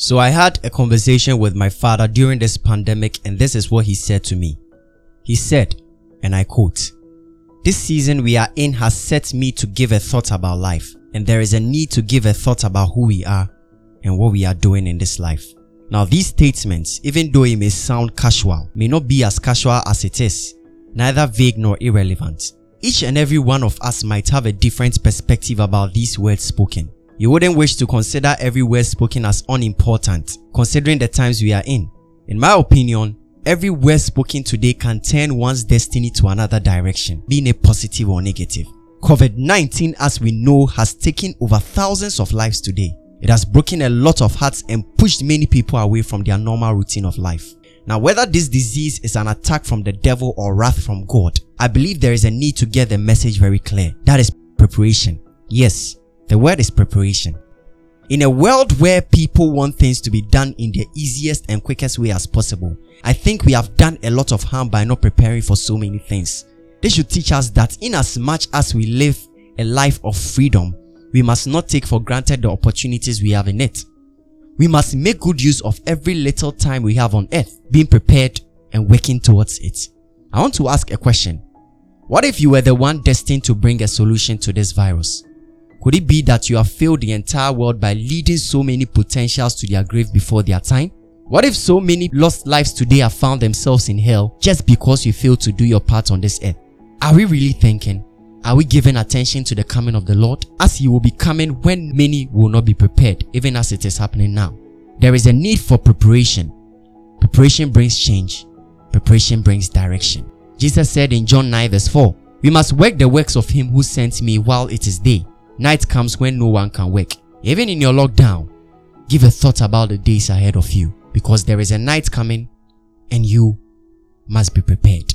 So I had a conversation with my father during this pandemic and this is what he said to me. He said, and I quote, This season we are in has set me to give a thought about life and there is a need to give a thought about who we are and what we are doing in this life. Now these statements, even though it may sound casual, may not be as casual as it is, neither vague nor irrelevant. Each and every one of us might have a different perspective about these words spoken. You wouldn't wish to consider every word spoken as unimportant, considering the times we are in. In my opinion, every word spoken today can turn one's destiny to another direction, being a positive or negative. COVID-19 as we know has taken over thousands of lives today. It has broken a lot of hearts and pushed many people away from their normal routine of life. Now whether this disease is an attack from the devil or wrath from God, I believe there is a need to get the message very clear. That is preparation. Yes, the word is preparation. In a world where people want things to be done in the easiest and quickest way as possible, I think we have done a lot of harm by not preparing for so many things. This should teach us that in as much as we live a life of freedom, we must not take for granted the opportunities we have in it. We must make good use of every little time we have on earth, being prepared and working towards it. I want to ask a question. What if you were the one destined to bring a solution to this virus? Could it be that you have failed the entire world by leading so many potentials to their grave before their time? What if so many lost lives today have found themselves in hell just because you failed to do your part on this earth? Are we really thinking? Are we giving attention to the coming of the Lord? As he will be coming when many will not be prepared, even as it is happening now. There is a need for preparation. Preparation brings change. Preparation brings direction. Jesus said in John 9 verse 4, We must work the works of him who sent me while it is day. Night comes when no one can work. Even in your lockdown, give a thought about the days ahead of you because there is a night coming and you must be prepared.